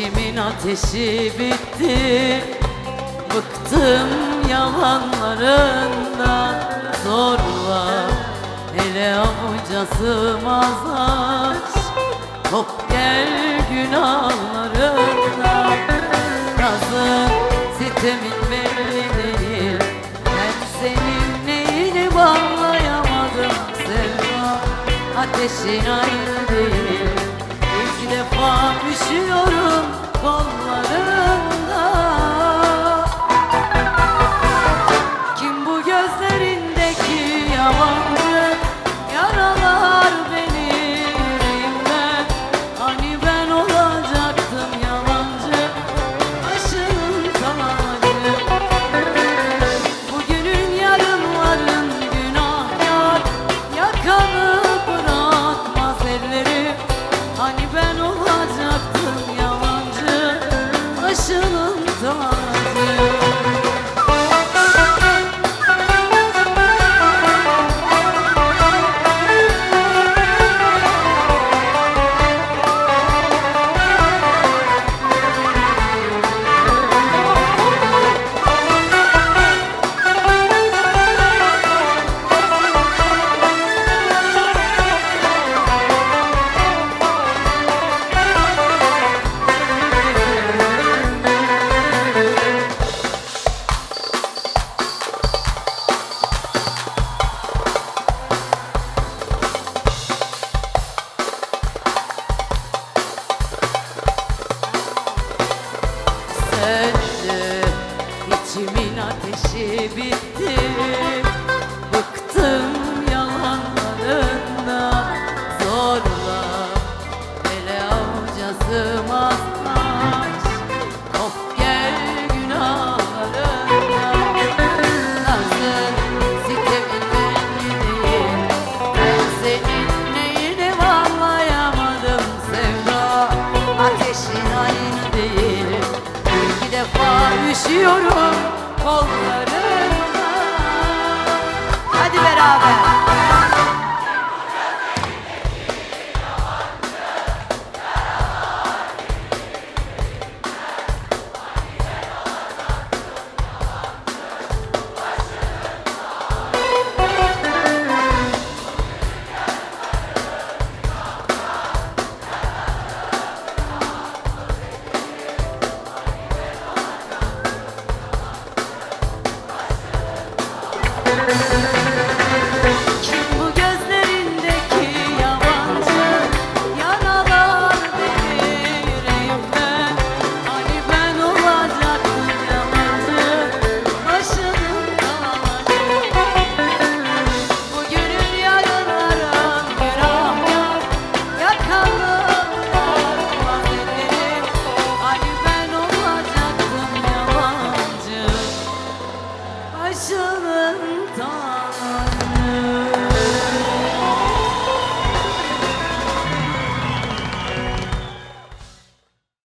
İçimin ateşi bitti. Bıktım yalanlarından. Zorla hele avucasım azar. Kop gel günahlarından. Nazın sitemin belli değil Ben senin neyini bağlayamadım Sevda ateşin ayrı İçimin ateşi bitti. Bıktım. Düşüyorum kolları